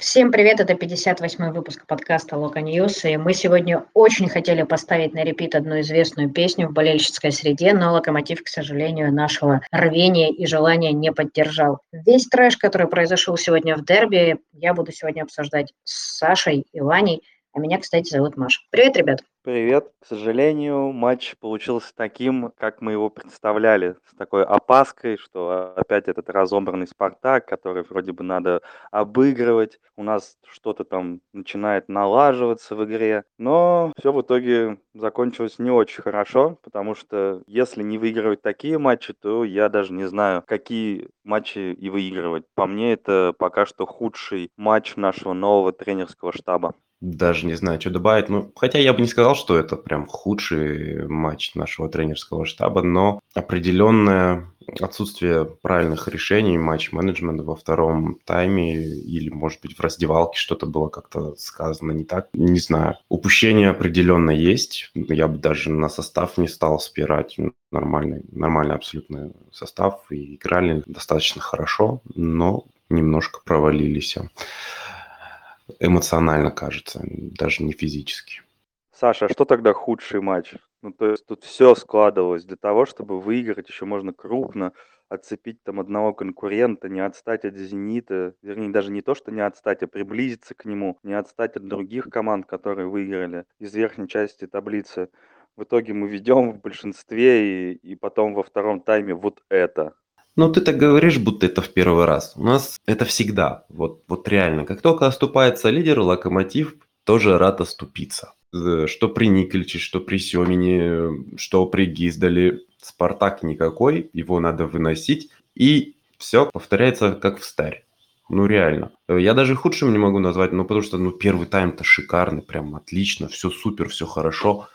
Всем привет, это 58-й выпуск подкаста Loko News, и мы сегодня очень хотели поставить на repeat одну известную песню в болельщической среде, но Локомотив, к сожалению, нашего рвения и желания не поддержал. Весь трэш, который произошел сегодня в дерби, я буду сегодня обсуждать с Сашей и Ваней, а меня, кстати, зовут Маша. Привет, ребят! Привет. К сожалению, матч получился таким, как мы его представляли, с такой опаской, что опять этот разобранный «Спартак», который вроде бы надо обыгрывать, у нас что-то там начинает налаживаться в игре, но все в итоге закончилось не очень хорошо, потому что если не выигрывать такие матчи, то я даже не знаю, какие матчи и выигрывать. По мне, это пока что худший матч нашего нового тренерского штаба. Даже не знаю, что добавить. Ну, хотя я бы не сказал, что это прям худший матч нашего тренерского штаба, но определенное отсутствие правильных решений, матч-менеджмента во втором тайме или, может быть, в раздевалке что-то было как-то сказано не так, не знаю. Упущение определенно есть. Я бы даже на состав не стал спирать. Нормальный, нормальный абсолютно состав и играли достаточно хорошо, но немножко провалились эмоционально, кажется, даже не физически. Саша, а что тогда худший матч? Ну, то есть тут все складывалось для того, чтобы выиграть еще можно крупно, отцепить там одного конкурента, не отстать от «Зенита», вернее, даже не то, что не отстать, а приблизиться к нему, не отстать от других команд, которые выиграли из верхней части таблицы. В итоге мы ведем в большинстве, и, и потом во втором тайме вот это. Ну, ты так говоришь, будто это в первый раз. У нас это всегда. Вот, вот реально. Как только оступается лидер, локомотив тоже рад оступиться. Что при Никольче, что при Семине, что при Гиздале. Спартак никакой, его надо выносить. И все повторяется как в старе. Ну, реально. Я даже худшим не могу назвать, ну, потому что, ну, первый тайм-то шикарный, прям отлично, все супер, все хорошо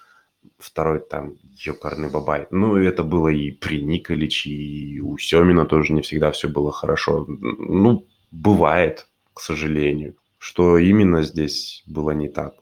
второй там ёкарный бабай. Ну, это было и при Николиче, и у Семина тоже не всегда все было хорошо. Ну, бывает, к сожалению. Что именно здесь было не так,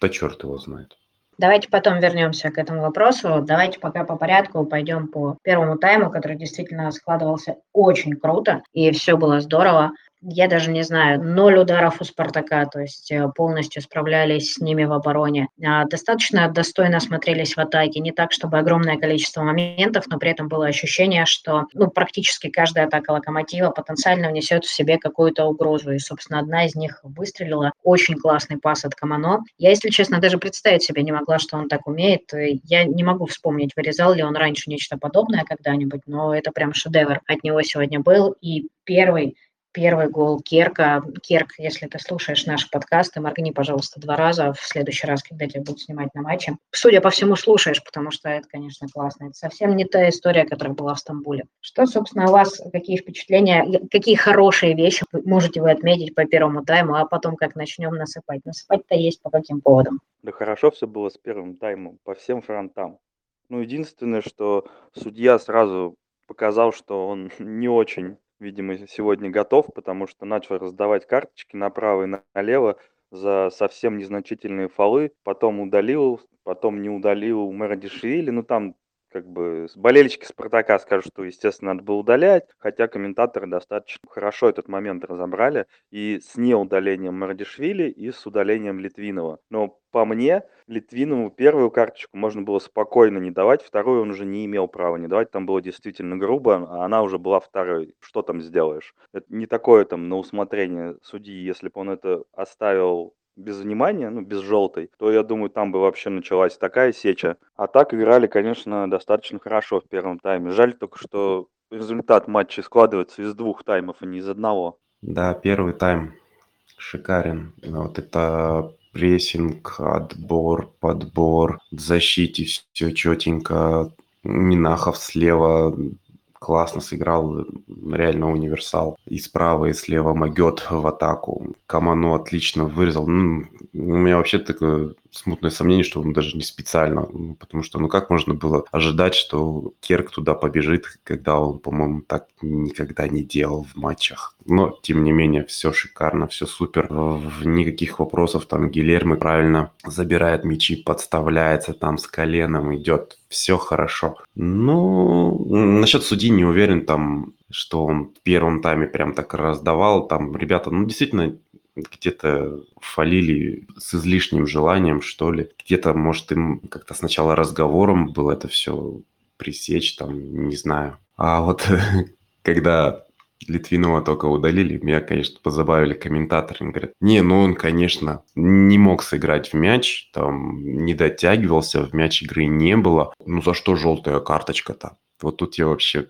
да черт его знает. Давайте потом вернемся к этому вопросу. Давайте пока по порядку пойдем по первому тайму, который действительно складывался очень круто, и все было здорово я даже не знаю, ноль ударов у «Спартака», то есть э, полностью справлялись с ними в обороне. А, достаточно достойно смотрелись в атаке, не так, чтобы огромное количество моментов, но при этом было ощущение, что ну, практически каждая атака «Локомотива» потенциально внесет в себе какую-то угрозу, и, собственно, одна из них выстрелила. Очень классный пас от Камано. Я, если честно, даже представить себе не могла, что он так умеет. Я не могу вспомнить, вырезал ли он раньше нечто подобное когда-нибудь, но это прям шедевр от него сегодня был. И первый первый гол Керка. Керк, если ты слушаешь наши подкасты, моргни, пожалуйста, два раза в следующий раз, когда тебя будут снимать на матче. Судя по всему, слушаешь, потому что это, конечно, классно. Это совсем не та история, которая была в Стамбуле. Что, собственно, у вас, какие впечатления, какие хорошие вещи можете вы отметить по первому тайму, а потом как начнем насыпать? Насыпать-то есть по каким поводам? Да хорошо все было с первым таймом, по всем фронтам. Ну, единственное, что судья сразу показал, что он не очень видимо, сегодня готов, потому что начал раздавать карточки направо и налево за совсем незначительные фолы, потом удалил, потом не удалил Мерадишвили, ну там как бы болельщики Спартака скажут, что, естественно, надо было удалять, хотя комментаторы достаточно хорошо этот момент разобрали и с неудалением Мардишвили, и с удалением Литвинова. Но по мне, Литвинову первую карточку можно было спокойно не давать, вторую он уже не имел права не давать, там было действительно грубо, а она уже была второй. Что там сделаешь? Это не такое там на усмотрение судьи, если бы он это оставил без внимания, ну, без желтой, то, я думаю, там бы вообще началась такая сеча. А так играли, конечно, достаточно хорошо в первом тайме. Жаль только, что результат матча складывается из двух таймов, а не из одного. Да, первый тайм шикарен. Вот это прессинг, отбор, подбор, в защите все четенько. Минахов слева классно сыграл, реально универсал. И справа, и слева Магет в атаку. Каману отлично вырезал. Ну, у меня вообще такое смутное сомнение, что он даже не специально. Ну, потому что, ну как можно было ожидать, что Керк туда побежит, когда он, по-моему, так никогда не делал в матчах. Но, тем не менее, все шикарно, все супер. Никаких вопросов. Там Гилермо правильно забирает мячи, подставляется там с коленом, идет. Все хорошо. Ну, насчет судьи не уверен, там, что он в первом тайме прям так раздавал. Там ребята, ну, действительно, где-то фалили с излишним желанием, что ли. Где-то, может, им как-то сначала разговором было это все пресечь, там, не знаю. А вот когда Литвинова только удалили, меня, конечно, позабавили комментаторы. Они говорят, не, ну он, конечно, не мог сыграть в мяч, там не дотягивался, в мяч игры не было. Ну за что желтая карточка-то? Вот тут я вообще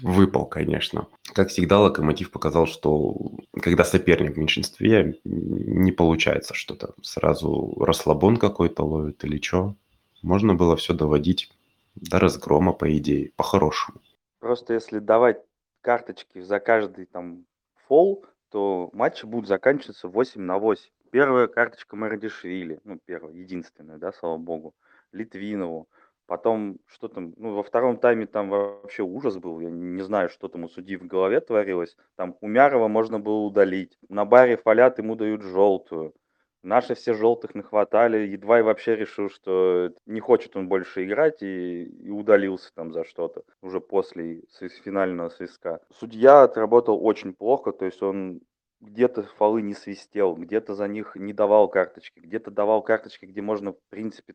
выпал, конечно. Как всегда, Локомотив показал, что когда соперник в меньшинстве, не получается что-то. Сразу расслабон какой-то ловит или что. Можно было все доводить до разгрома, по идее, по-хорошему. Просто если давать карточки за каждый там фол, то матчи будут заканчиваться 8 на 8. Первая карточка Марадишвили, ну, первая, единственная, да, слава богу, Литвинову. Потом, что там, ну, во втором тайме там вообще ужас был. Я не знаю, что там у судьи в голове творилось. Там Умярова можно было удалить. На баре фалят, ему дают желтую. Наши все желтых нахватали. Едва и вообще решил, что не хочет он больше играть и, и удалился там за что-то. Уже после финального свистка. Судья отработал очень плохо. То есть он где-то фолы не свистел, где-то за них не давал карточки, где-то давал карточки, где можно, в принципе,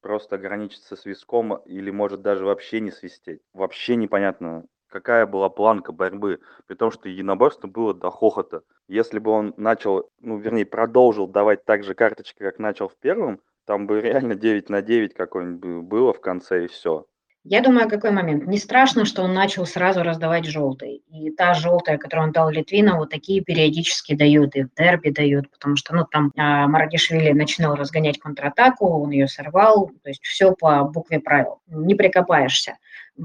просто ограничиться свистком или может даже вообще не свистеть. Вообще непонятно, какая была планка борьбы, при том, что единоборство было до хохота. Если бы он начал, ну, вернее, продолжил давать так же карточки, как начал в первом, там бы реально 9 на 9 какое-нибудь было в конце и все. Я думаю, какой момент. Не страшно, что он начал сразу раздавать желтые. И та желтая, которую он дал Литвинову, такие периодически дают, и в дерби дают, потому что, ну, там а, Марагишвили начинал разгонять контратаку, он ее сорвал, то есть все по букве правил. Не прикопаешься.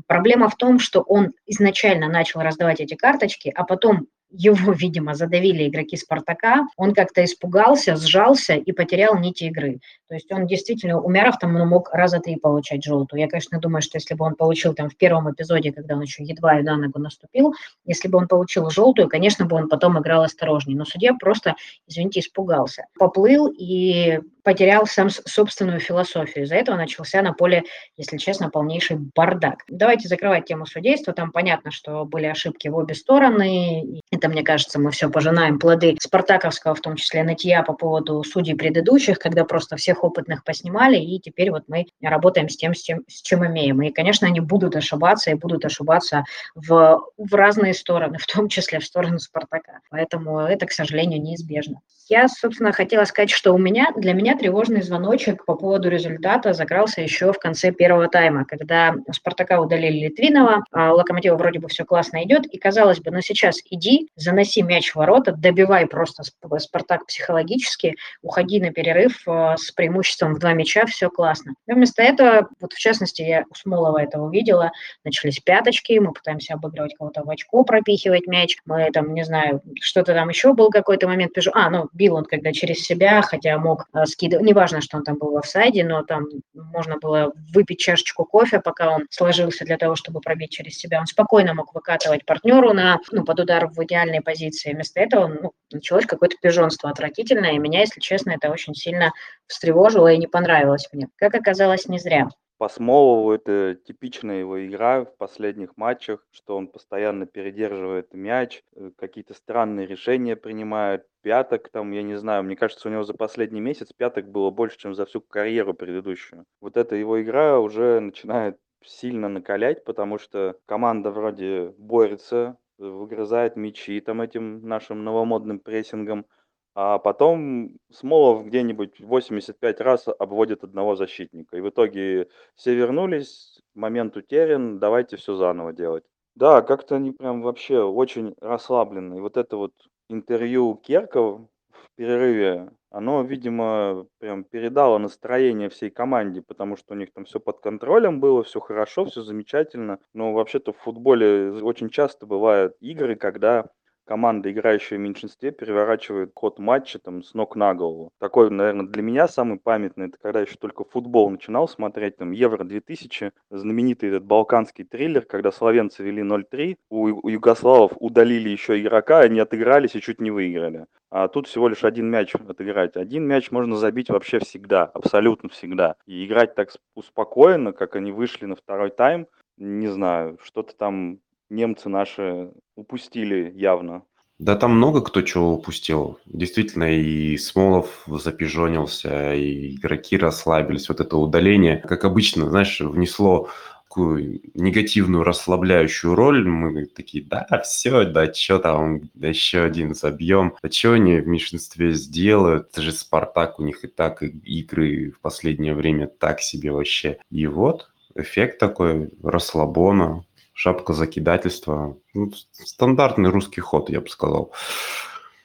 Проблема в том, что он изначально начал раздавать эти карточки, а потом его, видимо, задавили игроки «Спартака», он как-то испугался, сжался и потерял нити игры. То есть он действительно, Умяров там мог раза три получать желтую. Я, конечно, думаю, что если бы он получил там в первом эпизоде, когда он еще едва и на ногу наступил, если бы он получил желтую, конечно бы он потом играл осторожнее. Но судья просто, извините, испугался. Поплыл и потерял сам собственную философию. Из-за этого начался на поле, если честно, полнейший бардак. Давайте закрывать тему судейства. Там понятно, что были ошибки в обе стороны. Это, мне кажется, мы все пожинаем плоды спартаковского, в том числе нытья по поводу судей предыдущих, когда просто всех опытных поснимали, и теперь вот мы работаем с тем, с чем, с чем имеем. И, конечно, они будут ошибаться, и будут ошибаться в, в разные стороны, в том числе в сторону Спартака. Поэтому это, к сожалению, неизбежно. Я, собственно, хотела сказать, что у меня, для меня тревожный звоночек по поводу результата закрался еще в конце первого тайма, когда Спартака удалили Литвинова, а Локомотива вроде бы все классно идет, и казалось бы, ну сейчас иди, заноси мяч в ворота, добивай просто Спартак психологически, уходи на перерыв а, с преимуществом в два мяча, все классно. Но вместо этого, вот в частности, я у Смолова это увидела, начались пяточки, мы пытаемся обыгрывать кого-то в очко, пропихивать мяч, мы там, не знаю, что-то там еще был какой-то момент, пишу, а, ну, бил он когда через себя, хотя мог э, скидывать, неважно, что он там был в офсайде, но там можно было выпить чашечку кофе, пока он сложился для того, чтобы пробить через себя. Он спокойно мог выкатывать партнеру на, ну, под удар в идеальной позиции. Вместо этого ну, началось какое-то пижонство отвратительное, и меня, если честно, это очень сильно встревожило и не понравилось мне. Как оказалось, не зря. По Смолову это типичная его игра в последних матчах, что он постоянно передерживает мяч, э, какие-то странные решения принимает, пяток там, я не знаю, мне кажется, у него за последний месяц пяток было больше, чем за всю карьеру предыдущую. Вот эта его игра уже начинает сильно накалять, потому что команда вроде борется, выгрызает мячи там этим нашим новомодным прессингом, а потом Смолов где-нибудь 85 раз обводит одного защитника. И в итоге все вернулись, момент утерян, давайте все заново делать. Да, как-то они прям вообще очень расслаблены. И вот это вот интервью Керкова в перерыве, оно, видимо, прям передало настроение всей команде, потому что у них там все под контролем было, все хорошо, все замечательно. Но вообще-то в футболе очень часто бывают игры, когда команда, играющая в меньшинстве, переворачивает ход матча там с ног на голову. Такой, наверное, для меня самый памятный, это когда еще только футбол начинал смотреть, там, Евро-2000, знаменитый этот балканский триллер, когда словенцы вели 0-3, у, у югославов удалили еще игрока, они отыгрались и чуть не выиграли. А тут всего лишь один мяч отыграть. Один мяч можно забить вообще всегда, абсолютно всегда. И играть так успокоенно, как они вышли на второй тайм, не знаю, что-то там немцы наши упустили явно. Да там много кто чего упустил. Действительно, и Смолов запижонился, и игроки расслабились. Вот это удаление, как обычно, знаешь, внесло такую негативную расслабляющую роль. Мы такие, да, все, да, что там, да еще один забьем. Да что они в меньшинстве сделают? Это же Спартак, у них и так игры в последнее время так себе вообще. И вот эффект такой расслабона, шапка закидательства. Ну, стандартный русский ход, я бы сказал.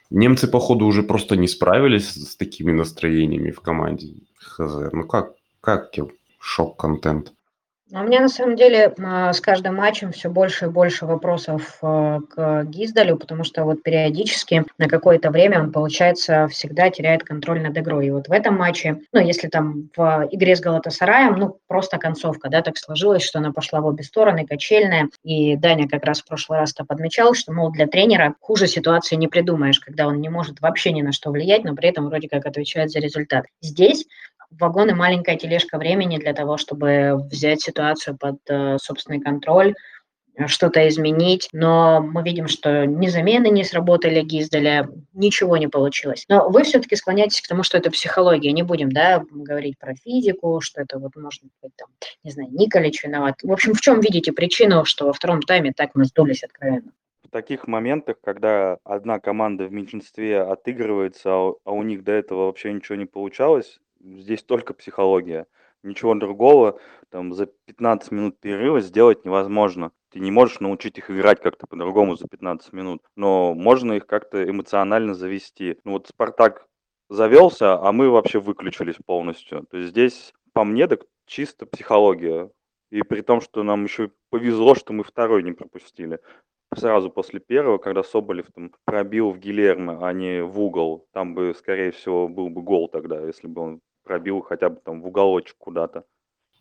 Немцы, походу, уже просто не справились с такими настроениями в команде. Хз. Ну как, как шок-контент? А у меня на самом деле а, с каждым матчем все больше и больше вопросов а, к Гиздалю, потому что вот периодически на какое-то время он, получается, всегда теряет контроль над игрой. И вот в этом матче, ну, если там в игре с Галатасараем, ну, просто концовка, да, так сложилось, что она пошла в обе стороны, качельная, и Даня как раз в прошлый раз-то подмечал, что, мол, для тренера хуже ситуации не придумаешь, когда он не может вообще ни на что влиять, но при этом вроде как отвечает за результат. Здесь вагон и маленькая тележка времени для того, чтобы взять ситуацию под э, собственный контроль, что-то изменить, но мы видим, что ни замены не сработали Гиздаля, ничего не получилось. Но вы все-таки склоняетесь к тому, что это психология. Не будем, да, говорить про физику, что это вот может быть там, не знаю, Николич виноват. В общем, в чем видите причину, что во втором тайме так мы сдулись откровенно? В таких моментах, когда одна команда в меньшинстве отыгрывается, а, а у них до этого вообще ничего не получалось, здесь только психология. Ничего другого там за 15 минут перерыва сделать невозможно. Ты не можешь научить их играть как-то по-другому за 15 минут, но можно их как-то эмоционально завести. Ну вот Спартак завелся, а мы вообще выключились полностью. То есть здесь, по мне, так чисто психология. И при том, что нам еще повезло, что мы второй не пропустили сразу после первого, когда Соболев там пробил в Гилермо, а не в угол, там бы, скорее всего, был бы гол тогда, если бы он пробил хотя бы там в уголочек куда-то.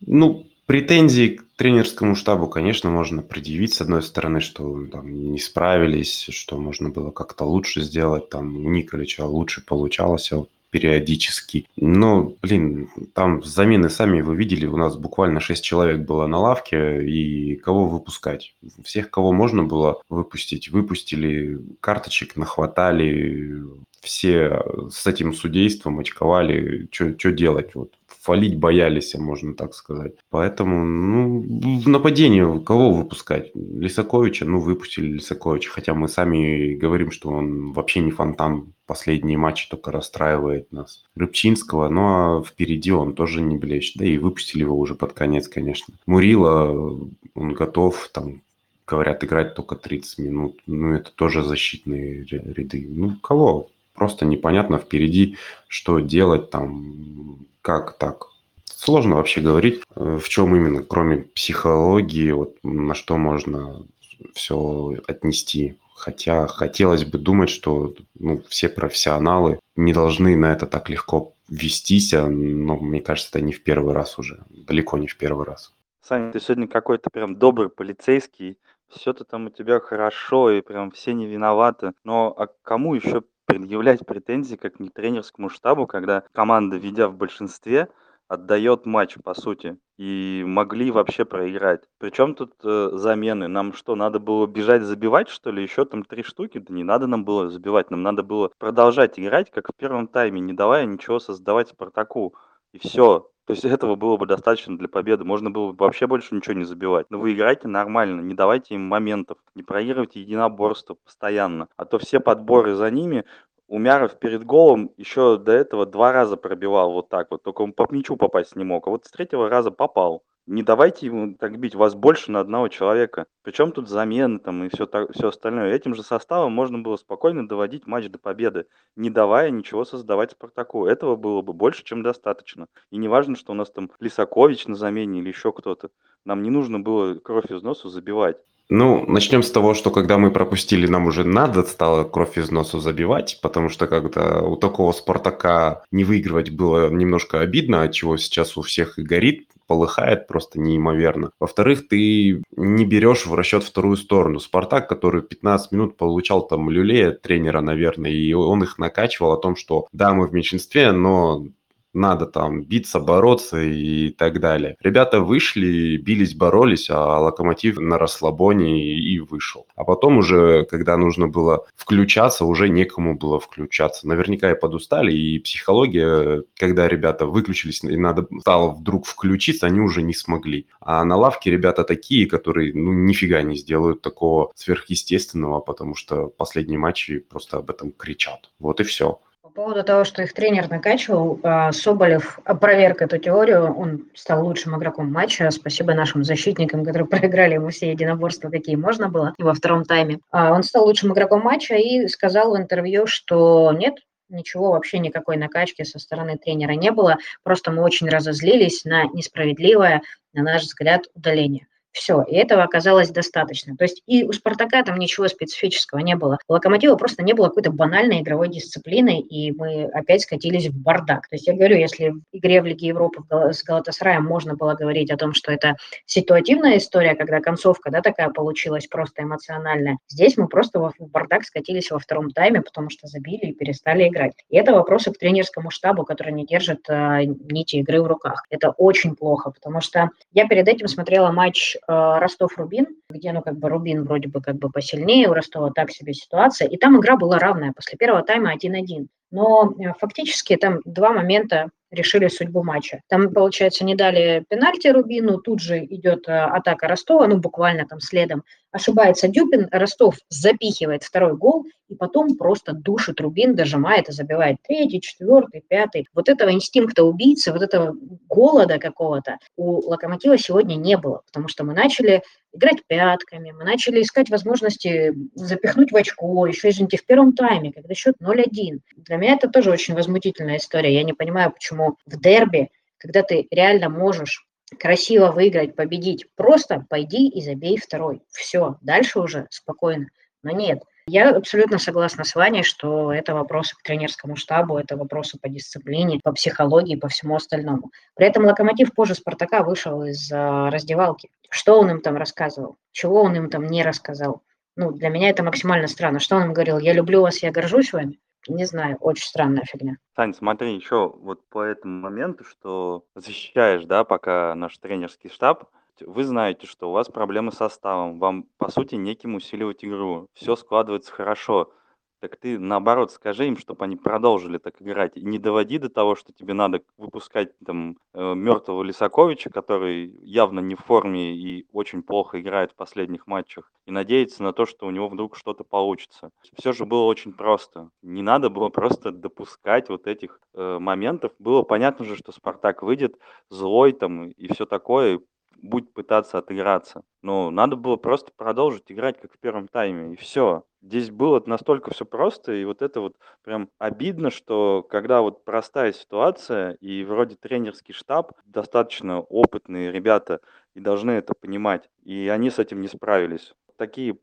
Ну, претензии к тренерскому штабу, конечно, можно предъявить, с одной стороны, что там не справились, что можно было как-то лучше сделать, там у Николича лучше получалось, периодически. Но, блин, там замены сами вы видели, у нас буквально 6 человек было на лавке, и кого выпускать? Всех, кого можно было выпустить, выпустили, карточек нахватали, все с этим судейством очковали, что делать, вот фалить боялись, можно так сказать. Поэтому, ну, в нападении кого выпускать? Лисаковича, ну, выпустили Лисаковича, хотя мы сами говорим, что он вообще не фонтан, последние матчи только расстраивает нас. Рыбчинского, ну, а впереди он тоже не блещет, да и выпустили его уже под конец, конечно. Мурила, он готов, там, говорят, играть только 30 минут, ну, это тоже защитные ряды. Ну, кого? Просто непонятно впереди, что делать там, как так. Сложно вообще говорить, э, в чем именно, кроме психологии, вот на что можно все отнести. Хотя хотелось бы думать, что ну, все профессионалы не должны на это так легко вестись, а, но мне кажется, это не в первый раз уже, далеко не в первый раз. Саня, ты сегодня какой-то прям добрый полицейский, все-то там у тебя хорошо, и прям все не виноваты. Но а кому еще предъявлять претензии как не тренерскому штабу, когда команда, ведя в большинстве, отдает матч, по сути, и могли вообще проиграть. Причем тут э, замены? Нам что, надо было бежать забивать, что ли, еще там три штуки? Да не надо нам было забивать, нам надо было продолжать играть, как в первом тайме, не давая ничего создавать Спартаку. И все. То есть этого было бы достаточно для победы. Можно было бы вообще больше ничего не забивать. Но вы играете нормально, не давайте им моментов, не проигрывайте единоборство постоянно. А то все подборы за ними, Умяров перед голом еще до этого два раза пробивал вот так вот, только он по мячу попасть не мог. А вот с третьего раза попал. Не давайте ему так бить, вас больше на одного человека. Причем тут замены там и все, так, все остальное. Этим же составом можно было спокойно доводить матч до победы, не давая ничего создавать Спартаку. Этого было бы больше, чем достаточно. И не важно, что у нас там Лисакович на замене или еще кто-то. Нам не нужно было кровь из носу забивать. Ну, начнем с того, что когда мы пропустили, нам уже надо стало кровь из носу забивать, потому что как-то у такого Спартака не выигрывать было немножко обидно, от чего сейчас у всех и горит, полыхает просто неимоверно. Во-вторых, ты не берешь в расчет вторую сторону. Спартак, который 15 минут получал там люлея тренера, наверное, и он их накачивал о том, что да, мы в меньшинстве, но надо там биться, бороться и так далее. Ребята вышли, бились, боролись, а Локомотив на расслабоне и вышел. А потом уже, когда нужно было включаться, уже некому было включаться. Наверняка и подустали, и психология, когда ребята выключились и надо стало вдруг включиться, они уже не смогли. А на лавке ребята такие, которые ну нифига не сделают такого сверхъестественного, потому что последние матчи просто об этом кричат. Вот и все. По поводу того, что их тренер накачивал, а, Соболев опроверг эту теорию, он стал лучшим игроком матча, спасибо нашим защитникам, которые проиграли ему все единоборства, какие можно было во втором тайме. А, он стал лучшим игроком матча и сказал в интервью, что нет, ничего вообще никакой накачки со стороны тренера не было, просто мы очень разозлились на несправедливое, на наш взгляд, удаление. Все, и этого оказалось достаточно. То есть и у «Спартака» там ничего специфического не было. У «Локомотива» просто не было какой-то банальной игровой дисциплины, и мы опять скатились в бардак. То есть я говорю, если в игре в Лиге Европы с «Галатасараем» можно было говорить о том, что это ситуативная история, когда концовка да, такая получилась просто эмоциональная, здесь мы просто в бардак скатились во втором тайме, потому что забили и перестали играть. И это вопросы к тренерскому штабу, который не держит э, нити игры в руках. Это очень плохо, потому что я перед этим смотрела матч Ростов-Рубин, где, ну, как бы Рубин вроде бы как бы посильнее, у Ростова так себе ситуация, и там игра была равная, после первого тайма 1-1. Но э, фактически там два момента решили судьбу матча. Там, получается, не дали пенальти Рубину, тут же идет э, атака Ростова, ну, буквально там следом. Ошибается Дюпин, Ростов запихивает второй гол, и потом просто душит Рубин, дожимает и забивает третий, четвертый, пятый. Вот этого инстинкта убийцы, вот этого голода какого-то у Локомотива сегодня не было, потому что мы начали играть пятками, мы начали искать возможности запихнуть в очко, еще, извините, в первом тайме, когда счет 0-1. Для меня это тоже очень возмутительная история. Я не понимаю, почему в дерби, когда ты реально можешь красиво выиграть, победить, просто пойди и забей второй. Все, дальше уже спокойно. Но нет, я абсолютно согласна с Ваней, что это вопросы к тренерскому штабу, это вопросы по дисциплине, по психологии, по всему остальному. При этом Локомотив позже Спартака вышел из а, раздевалки. Что он им там рассказывал? Чего он им там не рассказал? Ну, для меня это максимально странно. Что он им говорил? Я люблю вас, я горжусь вами? Не знаю, очень странная фигня. Сань, смотри, еще вот по этому моменту, что защищаешь, да, пока наш тренерский штаб, вы знаете, что у вас проблемы с составом, вам, по сути, неким усиливать игру. Все складывается хорошо. Так ты, наоборот, скажи им, чтобы они продолжили так играть. И не доводи до того, что тебе надо выпускать там э, мертвого Лисаковича, который явно не в форме и очень плохо играет в последних матчах, и надеяться на то, что у него вдруг что-то получится. Все же было очень просто. Не надо было просто допускать вот этих э, моментов. Было понятно же, что Спартак выйдет злой там и все такое, будет пытаться отыграться. Но надо было просто продолжить играть, как в первом тайме, и все. Здесь было настолько все просто, и вот это вот прям обидно, что когда вот простая ситуация, и вроде тренерский штаб, достаточно опытные ребята, и должны это понимать, и они с этим не справились. Такие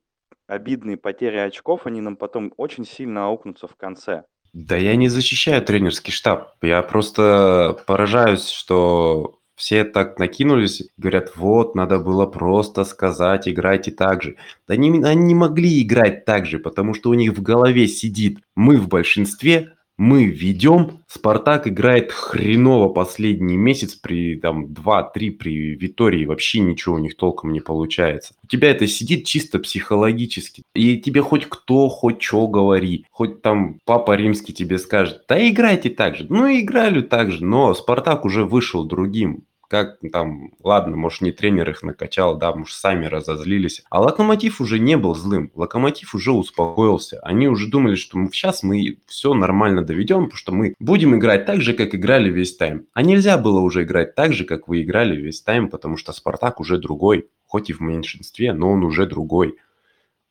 обидные потери очков, они нам потом очень сильно аукнутся в конце. Да я не защищаю тренерский штаб. Я просто поражаюсь, что все так накинулись, говорят, вот, надо было просто сказать, играйте так же. Да они, они не могли играть так же, потому что у них в голове сидит, мы в большинстве, мы ведем, Спартак играет хреново последний месяц при там 2-3 при Витории, вообще ничего у них толком не получается. У тебя это сидит чисто психологически. И тебе хоть кто, хоть что говори, хоть там папа римский тебе скажет, да играйте так же. Ну играли так же, но Спартак уже вышел другим как там, ладно, может, не тренер их накачал, да, может, сами разозлились. А Локомотив уже не был злым. Локомотив уже успокоился. Они уже думали, что мы сейчас мы все нормально доведем, потому что мы будем играть так же, как играли весь тайм. А нельзя было уже играть так же, как вы играли весь тайм, потому что Спартак уже другой. Хоть и в меньшинстве, но он уже другой.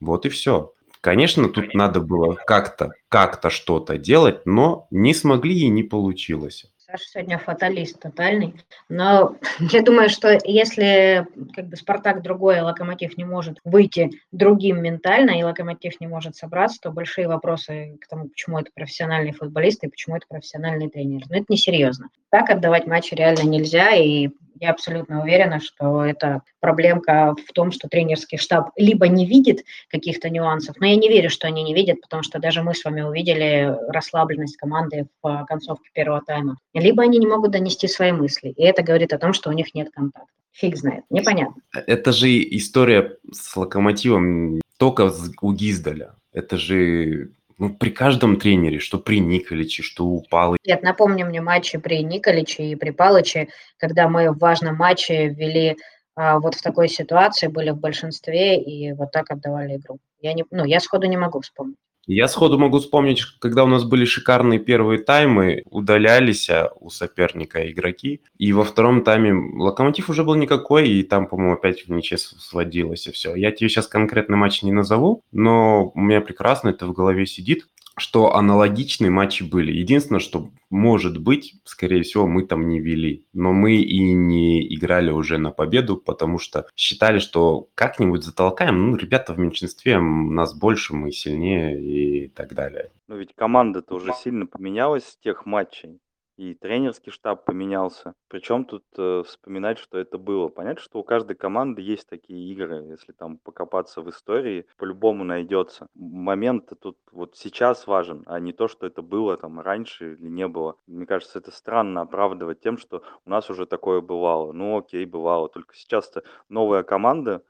Вот и все. Конечно, тут надо было как-то, как-то что-то делать, но не смогли и не получилось. Саша сегодня фаталист тотальный. Но я думаю, что если как бы Спартак другой, Локомотив не может выйти другим ментально, и Локомотив не может собраться, то большие вопросы к тому, почему это профессиональный футболист и почему это профессиональный тренер. Но это несерьезно. Так отдавать матчи реально нельзя, и я абсолютно уверена, что это проблемка в том, что тренерский штаб либо не видит каких-то нюансов, но я не верю, что они не видят, потому что даже мы с вами увидели расслабленность команды в концовке первого тайма, либо они не могут донести свои мысли, и это говорит о том, что у них нет контакта. Фиг знает, непонятно. Это же история с локомотивом только у Гиздаля. Это же ну, при каждом тренере, что при Николиче, что у Палы. Нет, напомни мне матчи при Николиче и при Палыче, когда мы в важном матче ввели а, вот в такой ситуации, были в большинстве и вот так отдавали игру. Я, не, ну, я сходу не могу вспомнить. Я сходу могу вспомнить, когда у нас были шикарные первые таймы, удалялись а, у соперника игроки, и во втором тайме Локомотив уже был никакой, и там, по-моему, опять в ничье сводилось и все. Я тебе сейчас конкретный матч не назову, но у меня прекрасно это в голове сидит что аналогичные матчи были. Единственное, что может быть, скорее всего, мы там не вели. Но мы и не играли уже на победу, потому что считали, что как-нибудь затолкаем. Ну, ребята в меньшинстве, нас больше, мы сильнее и так далее. Но ведь команда-то уже сильно поменялась с тех матчей и тренерский штаб поменялся. Причем тут э, вспоминать, что это было. Понятно, что у каждой команды есть такие игры. Если там покопаться в истории, по-любому найдется. Момент тут вот сейчас важен, а не то, что это было там раньше или не было. Мне кажется, это странно оправдывать тем, что у нас уже такое бывало. Ну окей, бывало. Только сейчас-то новая команда,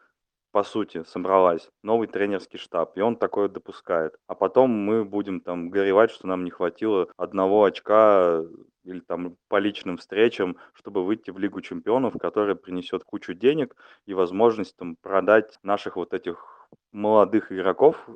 по сути, собралась, новый тренерский штаб, и он такое допускает. А потом мы будем там горевать, что нам не хватило одного очка или там по личным встречам, чтобы выйти в Лигу чемпионов, которая принесет кучу денег и возможность там продать наших вот этих молодых игроков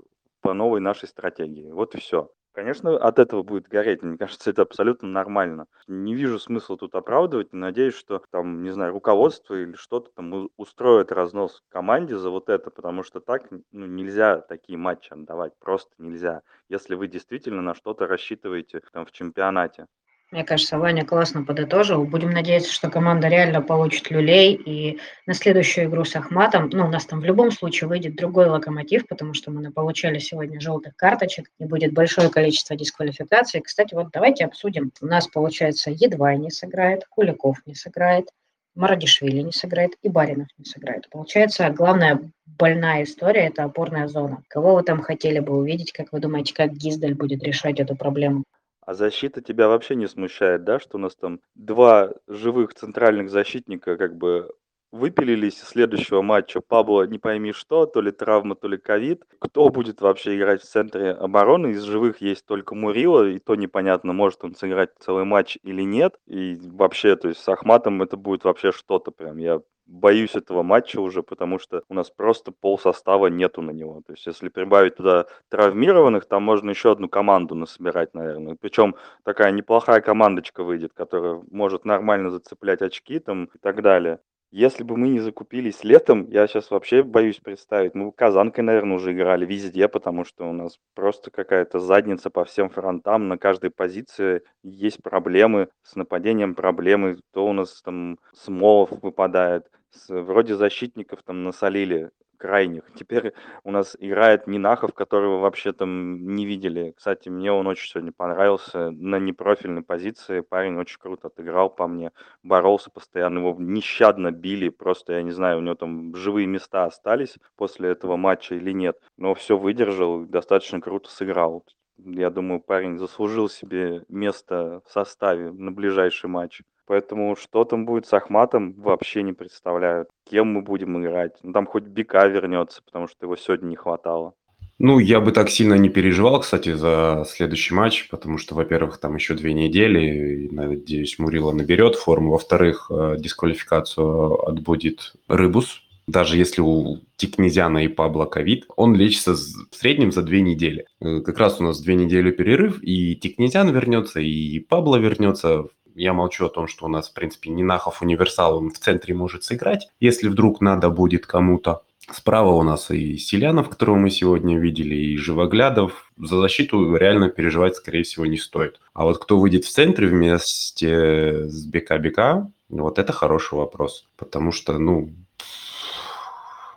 по новой нашей стратегии. Вот и все. Конечно, от этого будет гореть. Мне кажется, это абсолютно нормально. Не вижу смысла тут оправдывать. Надеюсь, что там, не знаю, руководство или что-то там устроит разнос команде за вот это, потому что так ну, нельзя такие матчи отдавать. Просто нельзя. Если вы действительно на что-то рассчитываете там в чемпионате. Мне кажется, Ваня классно подытожил. Будем надеяться, что команда реально получит люлей. И на следующую игру с Ахматом, ну, у нас там в любом случае выйдет другой локомотив, потому что мы получали сегодня желтых карточек, и будет большое количество дисквалификаций. Кстати, вот давайте обсудим. У нас, получается, Едвай не сыграет, Куликов не сыграет, Марадишвили не сыграет и Баринов не сыграет. Получается, главная больная история – это опорная зона. Кого вы там хотели бы увидеть? Как вы думаете, как Гиздаль будет решать эту проблему? А защита тебя вообще не смущает, да, что у нас там два живых центральных защитника как бы выпилились из следующего матча. Пабло не пойми что, то ли травма, то ли ковид. Кто будет вообще играть в центре обороны? Из живых есть только Мурила, и то непонятно, может он сыграть целый матч или нет. И вообще, то есть с Ахматом это будет вообще что-то прям. Я боюсь этого матча уже, потому что у нас просто пол состава нету на него. То есть, если прибавить туда травмированных, там можно еще одну команду насобирать, наверное. Причем такая неплохая командочка выйдет, которая может нормально зацеплять очки там и так далее. Если бы мы не закупились летом, я сейчас вообще боюсь представить. Мы Казанкой, наверное, уже играли везде, потому что у нас просто какая-то задница по всем фронтам. На каждой позиции есть проблемы, с нападением проблемы. То у нас там Смолов выпадает, с, вроде защитников там насолили крайних. Теперь у нас играет Нинахов, которого вообще там не видели. Кстати, мне он очень сегодня понравился. На непрофильной позиции парень очень круто отыграл по мне. Боролся постоянно, его нещадно били. Просто, я не знаю, у него там живые места остались после этого матча или нет. Но все выдержал, достаточно круто сыграл. Я думаю, парень заслужил себе место в составе на ближайший матч. Поэтому что там будет с Ахматом, вообще не представляю. Кем мы будем играть. Ну, там хоть Бика вернется, потому что его сегодня не хватало. Ну, я бы так сильно не переживал, кстати, за следующий матч, потому что, во-первых, там еще две недели, и, надеюсь, Мурила наберет форму. Во-вторых, э, дисквалификацию отбудет Рыбус, даже если у Тикнезяна и Пабло ковид, он лечится в среднем за две недели. Э, как раз у нас две недели перерыв, и Тикнезян вернется, и Пабло вернется я молчу о том, что у нас, в принципе, Нинахов универсал, он в центре может сыграть. Если вдруг надо будет кому-то Справа у нас и Селянов, которого мы сегодня видели, и Живоглядов. За защиту реально переживать, скорее всего, не стоит. А вот кто выйдет в центре вместе с БК-БК, вот это хороший вопрос. Потому что, ну,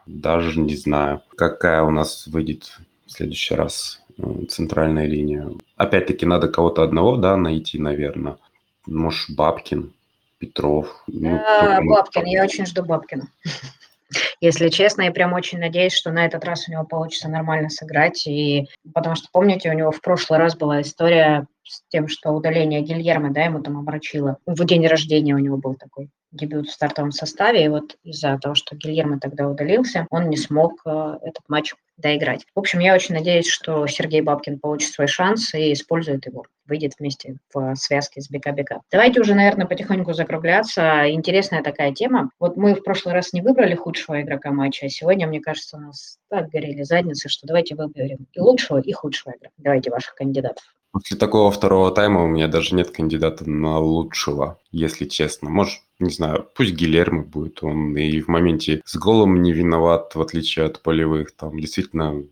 даже не знаю, какая у нас выйдет в следующий раз э, центральная линия. Опять-таки, надо кого-то одного, да, найти, наверное может, Бабкин Петров. Ну, да, Бабкин, я очень жду Бабкина. Если честно, я прям очень надеюсь, что на этот раз у него получится нормально сыграть. И потому что, помните, у него в прошлый раз была история с тем, что удаление Гильермо, да, ему там обрачило. В день рождения у него был такой дебют в стартовом составе, и вот из-за того, что Гильермо тогда удалился, он не смог э, этот матч доиграть. В общем, я очень надеюсь, что Сергей Бабкин получит свой шанс и использует его, выйдет вместе в связке с БК-БК. Давайте уже, наверное, потихоньку закругляться. Интересная такая тема. Вот мы в прошлый раз не выбрали худшего игрока матча, а сегодня, мне кажется, у нас так горели задницы, что давайте выберем и лучшего, и худшего игрока. Давайте ваших кандидатов. После такого второго тайма у меня даже нет кандидата на лучшего, если честно. Может, не знаю, пусть Гилермо будет, он и в моменте с голом не виноват, в отличие от полевых. Там действительно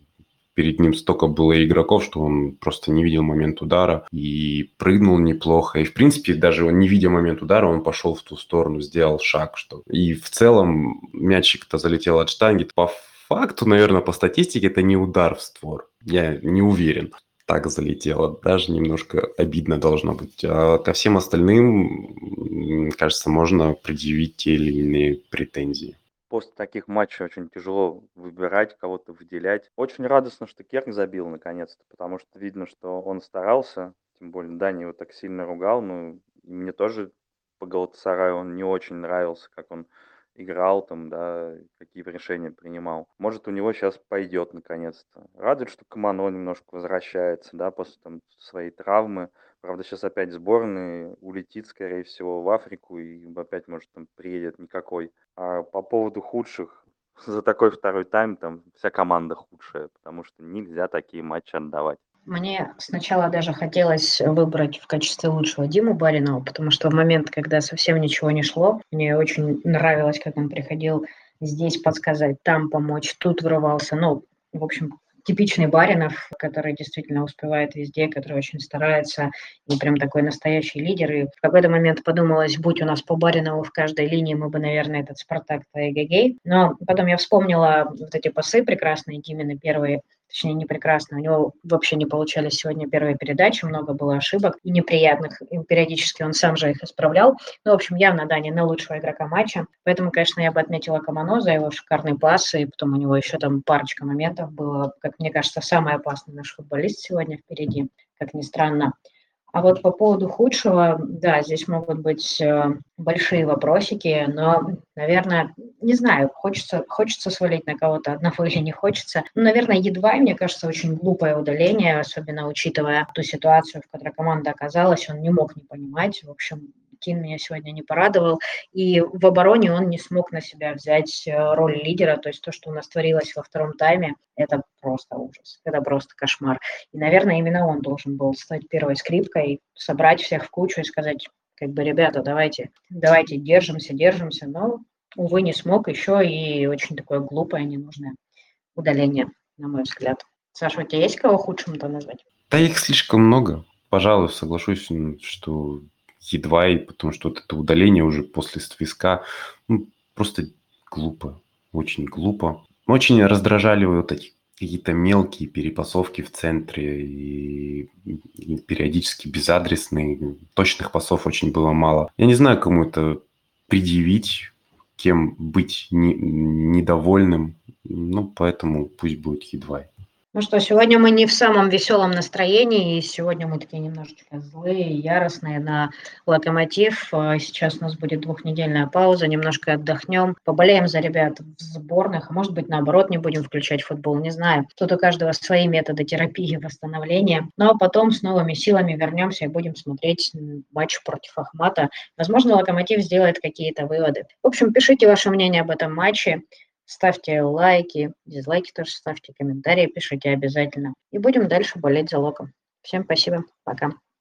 перед ним столько было игроков, что он просто не видел момент удара и прыгнул неплохо. И, в принципе, даже он не видя момент удара, он пошел в ту сторону, сделал шаг. Что... И в целом мячик-то залетел от штанги. По факту, наверное, по статистике, это не удар в створ. Я не уверен так залетело. Даже немножко обидно должно быть. А ко всем остальным, кажется, можно предъявить те или иные претензии. После таких матчей очень тяжело выбирать, кого-то выделять. Очень радостно, что Керк забил наконец-то, потому что видно, что он старался. Тем более Дани его так сильно ругал. Ну, мне тоже по Галатасараю он не очень нравился, как он играл там, да, какие решения принимал. Может, у него сейчас пойдет наконец-то. Радует, что Камано немножко возвращается, да, после там своей травмы. Правда, сейчас опять сборные улетит, скорее всего, в Африку и опять, может, там приедет никакой. А по поводу худших, за такой второй тайм там вся команда худшая, потому что нельзя такие матчи отдавать. Мне сначала даже хотелось выбрать в качестве лучшего Диму Баринова, потому что в момент, когда совсем ничего не шло, мне очень нравилось, как он приходил здесь подсказать, там помочь, тут врывался. Ну, в общем, типичный Баринов, который действительно успевает везде, который очень старается и прям такой настоящий лидер. И в какой-то момент подумалось, будь у нас по Баринову в каждой линии, мы бы, наверное, этот Спартак-то эгегей. Но потом я вспомнила вот эти пасы прекрасные Димины первые точнее, не прекрасно. У него вообще не получались сегодня первые передачи, много было ошибок и неприятных. И периодически он сам же их исправлял. Ну, в общем, явно, да, не на лучшего игрока матча. Поэтому, конечно, я бы отметила Камано за его шикарные пасы, и потом у него еще там парочка моментов было. Как мне кажется, самый опасный наш футболист сегодня впереди, как ни странно. А вот по поводу худшего, да, здесь могут быть э, большие вопросики, но, наверное, не знаю, хочется, хочется свалить на кого-то одного или не хочется. Ну, наверное, едва, мне кажется, очень глупое удаление, особенно учитывая ту ситуацию, в которой команда оказалась, он не мог не понимать. В общем, Кин меня сегодня не порадовал. И в обороне он не смог на себя взять э, роль лидера. То есть то, что у нас творилось во втором тайме, это просто ужас. Это просто кошмар. И, наверное, именно он должен был стать первой скрипкой, собрать всех в кучу и сказать, как бы, ребята, давайте, давайте держимся, держимся. Но, увы, не смог еще и очень такое глупое, ненужное удаление, на мой взгляд. Саша, у тебя есть кого худшим-то назвать? Да их слишком много. Пожалуй, соглашусь, что едва, и потому что вот это удаление уже после свиска, ну, просто глупо, очень глупо. Очень раздражали вот эти какие-то мелкие перепасовки в центре и, и периодически безадресные. Точных пасов очень было мало. Я не знаю, кому это предъявить, кем быть не, недовольным. Ну, поэтому пусть будет едва. Ну что, сегодня мы не в самом веселом настроении, и сегодня мы такие немножечко злые, яростные на локомотив. А сейчас у нас будет двухнедельная пауза, немножко отдохнем, поболеем за ребят в сборных, а может быть наоборот не будем включать футбол, не знаю. Тут у каждого свои методы терапии, восстановления. А потом с новыми силами вернемся и будем смотреть матч против Ахмата. Возможно, локомотив сделает какие-то выводы. В общем, пишите ваше мнение об этом матче. Ставьте лайки, дизлайки тоже ставьте, комментарии пишите обязательно. И будем дальше болеть за локом. Всем спасибо. Пока.